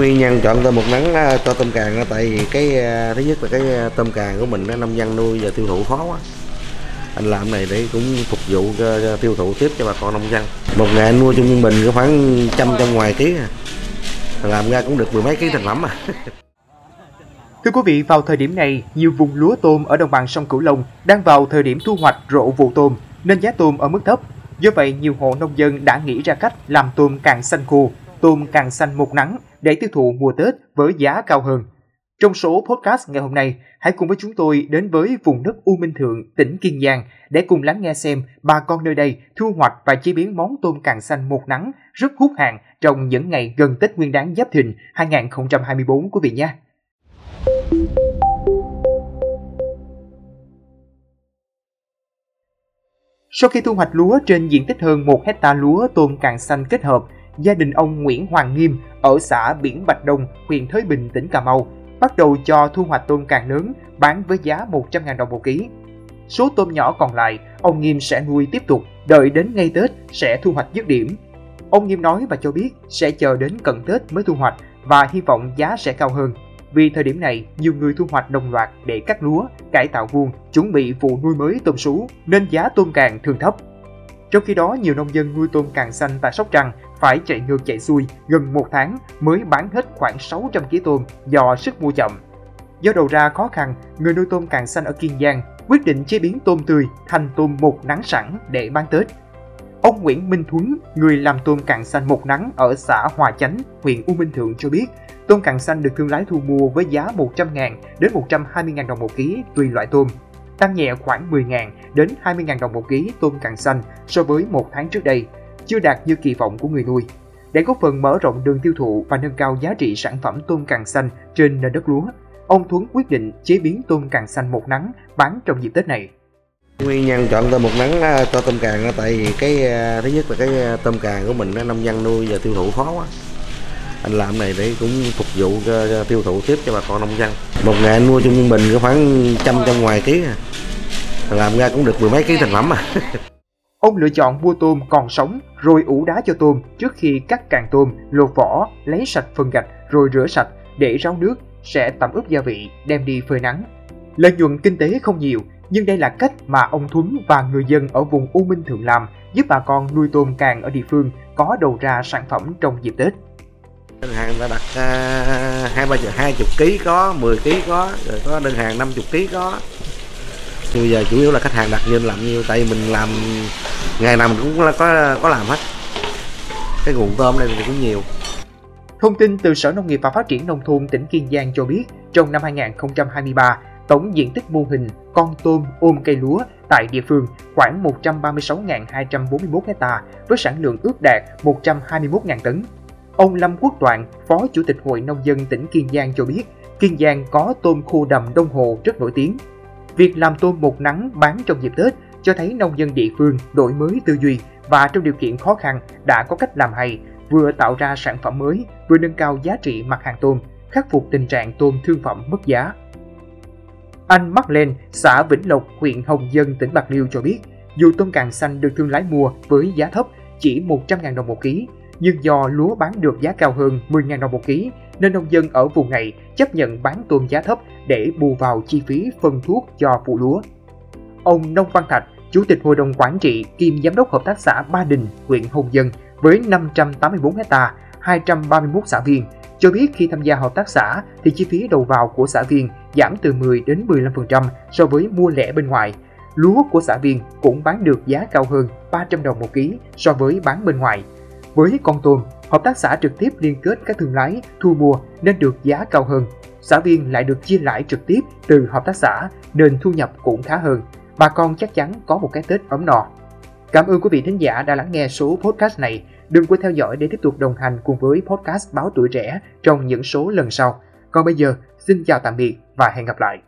nguyên nhân chọn tôm một nắng ờ, cho tôm càng là tại vì cái ờ, thứ nhất là cái ờ, tôm càng của mình nông dân nuôi và tiêu thụ khó quá anh làm này để cũng phục vụ cho tiêu thụ tiếp cho bà con nông dân một ngày anh mua trong Bình có khoảng trăm trăm ngoài ký à. làm ra cũng được mười mấy ký thành phẩm à Thưa quý vị, vào thời điểm này, nhiều vùng lúa tôm ở đồng bằng sông Cửu Long đang vào thời điểm thu hoạch rộ vụ tôm, nên giá tôm ở mức thấp. Do vậy, nhiều hộ nông dân đã nghĩ ra cách làm tôm càng xanh khô, tôm càng xanh một nắng để tiêu thụ mùa Tết với giá cao hơn. Trong số podcast ngày hôm nay, hãy cùng với chúng tôi đến với vùng đất U Minh Thượng, tỉnh Kiên Giang để cùng lắng nghe xem bà con nơi đây thu hoạch và chế biến món tôm càng xanh một nắng rất hút hàng trong những ngày gần Tết Nguyên đán Giáp Thìn 2024 quý vị nhé. Sau khi thu hoạch lúa trên diện tích hơn 1 hecta lúa tôm càng xanh kết hợp, gia đình ông Nguyễn Hoàng Nghiêm ở xã Biển Bạch Đông, huyện Thới Bình, tỉnh Cà Mau bắt đầu cho thu hoạch tôm càng lớn bán với giá 100.000 đồng một ký. Số tôm nhỏ còn lại, ông Nghiêm sẽ nuôi tiếp tục, đợi đến ngay Tết sẽ thu hoạch dứt điểm. Ông Nghiêm nói và cho biết sẽ chờ đến cận Tết mới thu hoạch và hy vọng giá sẽ cao hơn. Vì thời điểm này, nhiều người thu hoạch đồng loạt để cắt lúa, cải tạo vuông, chuẩn bị vụ nuôi mới tôm sú, nên giá tôm càng thường thấp. Trong khi đó, nhiều nông dân nuôi tôm càng xanh tại Sóc Trăng phải chạy ngược chạy xuôi gần một tháng mới bán hết khoảng 600 kg tôm do sức mua chậm. Do đầu ra khó khăn, người nuôi tôm càng xanh ở Kiên Giang quyết định chế biến tôm tươi thành tôm một nắng sẵn để bán Tết. Ông Nguyễn Minh Thuấn, người làm tôm càng xanh một nắng ở xã Hòa Chánh, huyện U Minh Thượng cho biết, tôm càng xanh được thương lái thu mua với giá 100.000 đến 120.000 đồng một ký tùy loại tôm, tăng nhẹ khoảng 10.000 đến 20.000 đồng một ký tôm càng xanh so với một tháng trước đây, chưa đạt như kỳ vọng của người nuôi. Để góp phần mở rộng đường tiêu thụ và nâng cao giá trị sản phẩm tôm càng xanh trên nền đất lúa, ông Thuấn quyết định chế biến tôm càng xanh một nắng bán trong dịp Tết này. Nguyên nhân chọn tôm một nắng cho tôm càng là tại vì cái à, thứ nhất là cái à, tôm càng của mình nó nông dân nuôi và tiêu thụ khó quá anh làm này để cũng phục vụ cho tiêu thụ tiếp cho bà con nông dân một ngày anh mua trung Bình có khoảng trăm trăm ngoài ký à làm ra cũng được mười mấy ký thành phẩm à Ông lựa chọn mua tôm còn sống rồi ủ đá cho tôm trước khi cắt càng tôm, lột vỏ, lấy sạch phần gạch rồi rửa sạch để ráo nước, sẽ tẩm ướp gia vị, đem đi phơi nắng. Lợi nhuận kinh tế không nhiều, nhưng đây là cách mà ông Thuấn và người dân ở vùng U Minh Thượng làm giúp bà con nuôi tôm càng ở địa phương có đầu ra sản phẩm trong dịp Tết. Đơn hàng đã đặt hai ba hai chục ký có, 10 ký có, rồi có đơn hàng 50 ký có. Bây giờ chủ yếu là khách hàng đặt như làm nhiêu, tại vì mình làm ngày nào mình cũng có có làm hết. Cái nguồn tôm đây thì cũng nhiều. Thông tin từ Sở Nông nghiệp và Phát triển Nông thôn tỉnh Kiên Giang cho biết, trong năm 2023, tổng diện tích mô hình con tôm ôm cây lúa tại địa phương khoảng 136.241 hecta với sản lượng ước đạt 121.000 tấn. Ông Lâm Quốc Toàn, Phó Chủ tịch Hội Nông dân tỉnh Kiên Giang cho biết, Kiên Giang có tôm khô đầm Đông Hồ rất nổi tiếng. Việc làm tôm một nắng bán trong dịp Tết cho thấy nông dân địa phương đổi mới tư duy và trong điều kiện khó khăn đã có cách làm hay, vừa tạo ra sản phẩm mới, vừa nâng cao giá trị mặt hàng tôm, khắc phục tình trạng tôm thương phẩm mất giá. Anh Mắc Lên, xã Vĩnh Lộc, huyện Hồng Dân, tỉnh Bạc Liêu cho biết, dù tôm càng xanh được thương lái mua với giá thấp chỉ 100.000 đồng một ký, nhưng do lúa bán được giá cao hơn 10.000 đồng một ký, nên nông dân ở vùng này chấp nhận bán tôm giá thấp để bù vào chi phí phân thuốc cho vụ lúa. Ông Nông Văn Thạch, Chủ tịch Hội đồng Quản trị kiêm Giám đốc Hợp tác xã Ba Đình, huyện Hồng Dân với 584 hecta, 231 xã viên, cho biết khi tham gia hợp tác xã thì chi phí đầu vào của xã viên giảm từ 10 đến 15% so với mua lẻ bên ngoài. Lúa của xã viên cũng bán được giá cao hơn 300 đồng một ký so với bán bên ngoài. Với con tôm, hợp tác xã trực tiếp liên kết các thương lái thu mua nên được giá cao hơn. Xã viên lại được chia lãi trực tiếp từ hợp tác xã nên thu nhập cũng khá hơn. Bà con chắc chắn có một cái Tết ấm no. Cảm ơn quý vị thính giả đã lắng nghe số podcast này. Đừng quên theo dõi để tiếp tục đồng hành cùng với podcast Báo Tuổi Trẻ trong những số lần sau. Còn bây giờ, xin chào tạm biệt và hẹn gặp lại.